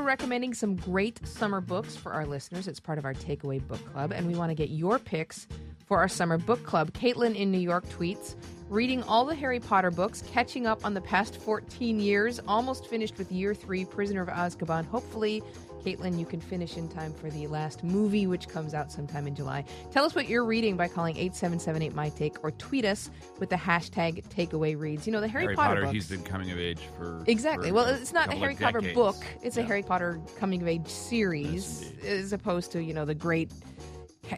we're recommending some great summer books for our listeners. It's part of our Takeaway Book Club, and we want to get your picks for our summer book club. Caitlin in New York tweets reading all the Harry Potter books, catching up on the past 14 years, almost finished with year three, Prisoner of Azkaban. Hopefully, Caitlin, you can finish in time for the last movie, which comes out sometime in July. Tell us what you're reading by calling 8778 My Take or tweet us with the hashtag takeaway reads. You know, the Harry, Harry Potter, Potter books. he's been coming of age for. Exactly. for well, it's not a Harry Potter book. It's a Harry Potter coming of age series, Yes, as opposed to you know the great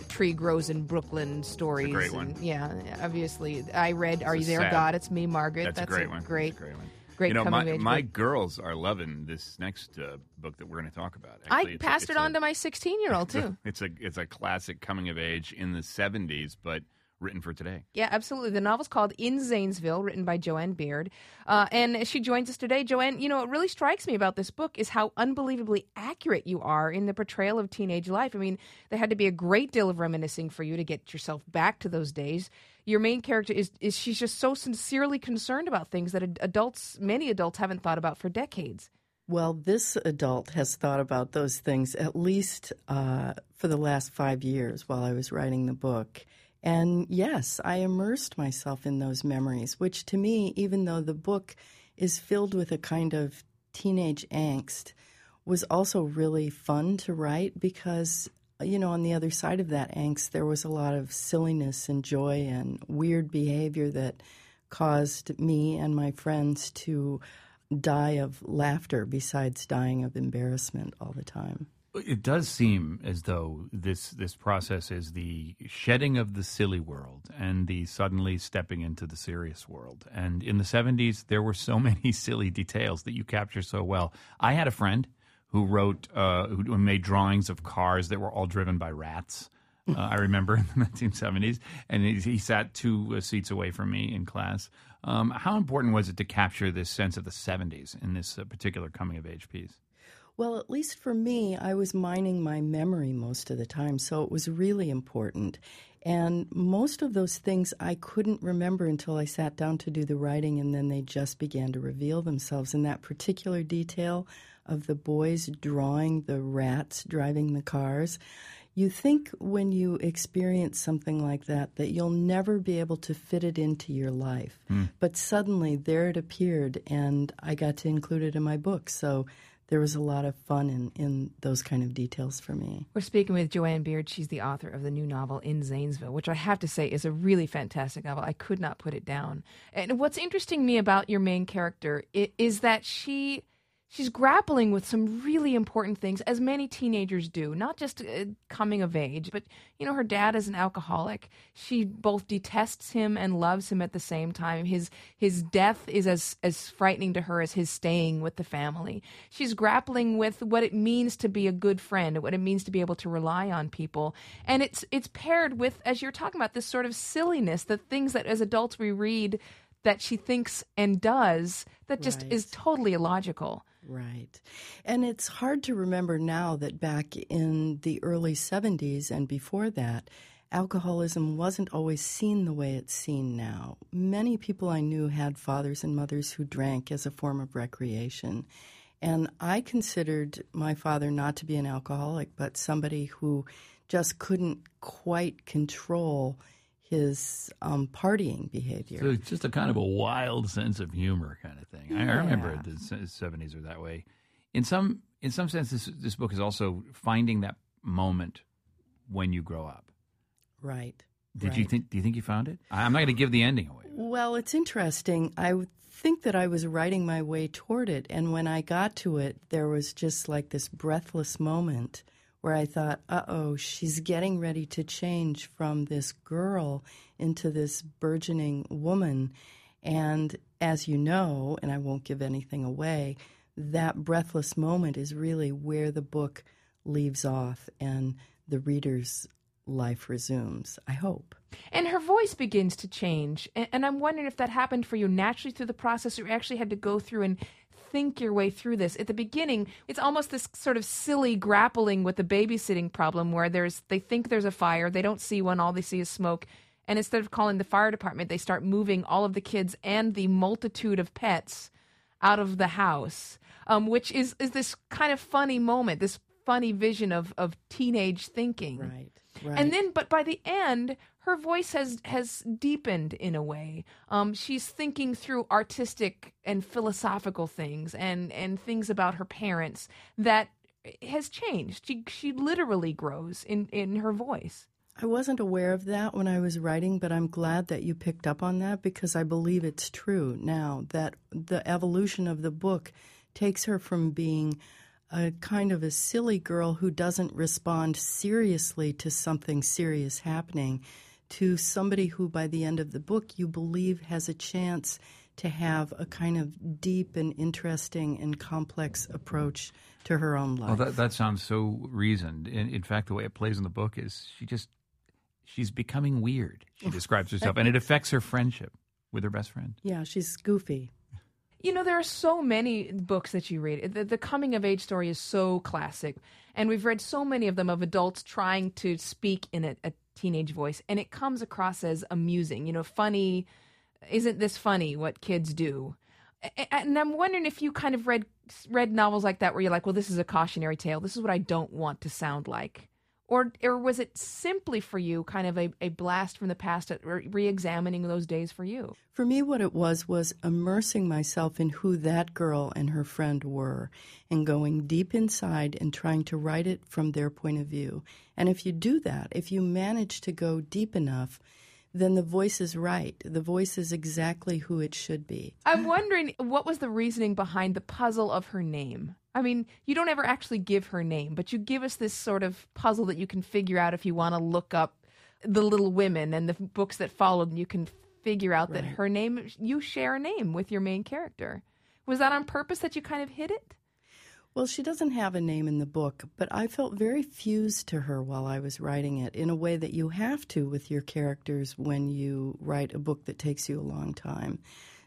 tree grows in Brooklyn stories. great and- one. yeah, obviously, I read "Are You There, sad- God?" It's me, Margaret. That's, a great one. Great, That's a great one. great you know, coming my, age my girls are loving this next uh, book that we're going to talk about. Actually, I it's a- passed it's it a- on to my 16 year old too. It's a it's a classic coming of age in the '70s, but written for today. Yeah, absolutely. The novel's called In Zanesville, written by Jo Ann Beard. Uh, and she joins us today. Jo Ann, you know, what really strikes me about this book is how unbelievably accurate you are in the portrayal of teenage life. I mean, there had to be a great deal of reminiscing for you to get yourself back to those days. Your main character is, is she's just so sincerely concerned about things that adults, many adults, haven't thought about for decades. Well, this adult has thought about those things at least uh, for the last five years while I was writing the book. And yes, I immersed myself in those memories, which to me, even though the book is filled with a kind of teenage angst, was also really fun to write because, you know, on the other side of that angst, there was a lot of silliness and joy and weird behavior that caused me and my friends to die of laughter besides dying of embarrassment all the time. It does seem as though this this process is the shedding of the silly world and the suddenly stepping into the serious world. And in the 70s, there were so many silly details that you capture so well. I had a friend who wrote, uh, who made drawings of cars that were all driven by rats. Uh, I remember in the 1970s, and he, he sat two uh, seats away from me in class. Um, how important was it to capture this sense of the 70s in this uh, particular coming of age piece? Well, at least for me, I was mining my memory most of the time, so it was really important. And most of those things I couldn't remember until I sat down to do the writing, and then they just began to reveal themselves. And that particular detail of the boys drawing the rats driving the cars, you think when you experience something like that that you'll never be able to fit it into your life. Hmm. But suddenly there it appeared, and I got to include it in my book. So there was a lot of fun in, in those kind of details for me. We're speaking with Jo Ann Beard. She's the author of the new novel In Zanesville, which I have to say is a really fantastic novel. I could not put it down. And what's interesting me about your main character is that she she's grappling with some really important things as many teenagers do not just uh, coming of age but you know her dad is an alcoholic. She both detests him and loves him at the same time. His his death is as as frightening to her as his staying with the family. She's grappling with what it means to be a good friend what it means to be able to rely on people. And it's it's paired with as you're talking about this sort of silliness the things that as adults we read that she thinks and does that just Right. is totally illogical Right. And it's hard to remember now that back in the early 70s and before that, alcoholism wasn't always seen the way it's seen now. Many people I knew had fathers and mothers who drank as a form of recreation. And I considered my father not to be an alcoholic, but somebody who just couldn't quite control his um, partying behavior. So it's just a kind of a wild sense of humor kind of thing. I, I remember the seventies are that way. In some in some sense, this this book is also finding that moment when you grow up. right. Did you think? Do you think you found it? I- I'm not going to give the ending away. Well, it's interesting. I think that I was writing my way toward it, and when I got to it, there was just like this breathless moment where I thought, uh oh, she's getting ready to change from this girl into this burgeoning woman. And as you know, and I won't give anything away, that breathless moment is really where the book leaves off and the reader's life resumes, I hope. And her voice begins to change. And, I'm wondering if that happened for you naturally through the process or you actually had to go through and think your way through this. At the beginning, it's almost this sort of silly grappling with the babysitting problem where there's they think there's a fire, they don't see one, all they see is smoke. And instead of calling the fire department, they start moving all of the kids and the multitude of pets out of the house. um, which is is this kind of funny moment, this funny vision of of teenage thinking. Right. Right. And then, but by the end, her voice has has deepened in a way. Um, she's thinking through artistic and philosophical things, and and things about her parents that has changed. She she literally grows in in her voice. I wasn't aware of that when I was writing, but I'm glad that you picked up on that because I believe it's true now that the evolution of the book takes her from being a kind of a silly girl who doesn't respond seriously to something serious happening to somebody who, by the end of the book, you believe has a chance to have a kind of deep and interesting and complex approach to her own life. Well, that, that sounds so reasoned. In, in fact, the way it plays in the book is she just she's becoming weird. She describes herself, and it affects her friendship with her best friend. yeah, she's goofy. You know, there are so many books that you read. The, the coming of age story is so classic, and we've read so many of them of adults trying to speak in a, a teenage voice, and it comes across as amusing. You know, funny. Isn't this funny? What kids do? And I'm wondering if you kind of read read novels like that, where you're like, well, this is a cautionary tale. This is what I don't want to sound like. Or, or was it simply for you kind of a, a blast from the past at re examining those days for you? For me, what it was was immersing myself in who that girl and her friend were and going deep inside and trying to write it from their point of view. And if you do that, if you manage to go deep enough, then the voice is right. The voice is exactly who it should be. I'm wondering what was the reasoning behind the puzzle of her name? I mean, you don't ever actually give her name, but you give us this sort of puzzle that you can figure out if you want to look up the Little Women and the books that followed, and you can figure out that her name, you share a name with your main character. Was that on purpose that you kind of hid it? Well, she doesn't have a name in the book, but I felt very fused to her while I was writing it in a way that you have to with your characters when you write a book that takes you a long time.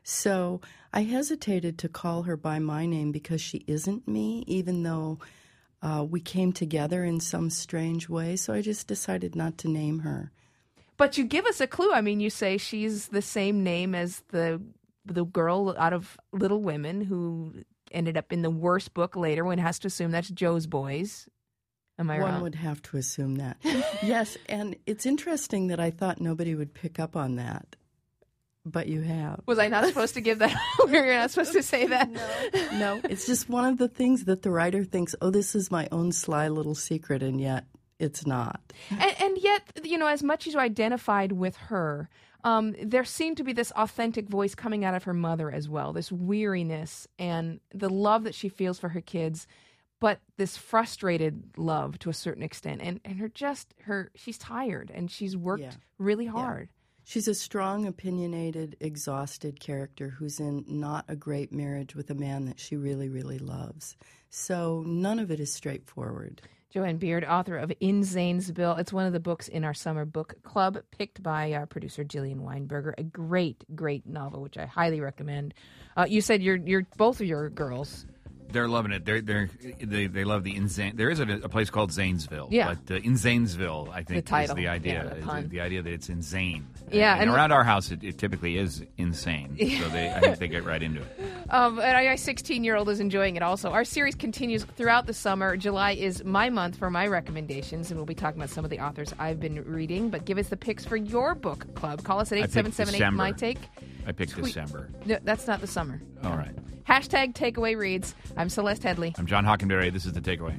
So I hesitated to call her by my name because she isn't me, even though uh, we came together in some strange way. So I just decided not to name her. But you give us a clue. I mean, you say she's the same name as the the girl out of Little Women who ended up in the worst book later. One has to assume that's Jo's Boys. Am I right? One wrong? would have to assume that. yes, and it's interesting that I thought nobody would pick up on that, but you have. Was I not supposed to give that? You're not supposed to say that. no, it's just one of the things that the writer thinks, oh, this is my own sly little secret, and yet it's not. And, and yet, you know, as much as you identified with her, um, there seemed to be this authentic voice coming out of her mother as well. This weariness and the love that she feels for her kids, but this frustrated love to a certain extent. And and her just her she's tired and she's worked Yeah. really hard. She's a strong, opinionated, exhausted character who's in not a great marriage with a man that she really, really loves. So none of it is straightforward. Jo Ann Beard, author of In Zanesville. It's one of the books in our summer book club, picked by our producer Jillian Weinberger. A great, great novel, which I highly recommend. Uh, you said you're, you're both of your girls. They're loving it. They're, they're, they they love the in Zane. There is a, a place called Zanesville. Yeah. But uh, in Zanesville, I think The title. is the idea. Yeah, the the idea that it's insane. Yeah, And, and- around our house, it, it typically is insane. So they, I think they get right into it. Um, and my 16 year old is enjoying it also. Our series continues throughout the summer. July is my month for my recommendations, and we'll be talking about some of the authors I've been reading. But give us the picks for your book club. Call us at I picked 8778 My Take. I picked December. No, that's not the summer. All right. Hashtag takeaway reads. I'm Celeste Headlee. I'm John Hockenberry. This is the takeaway.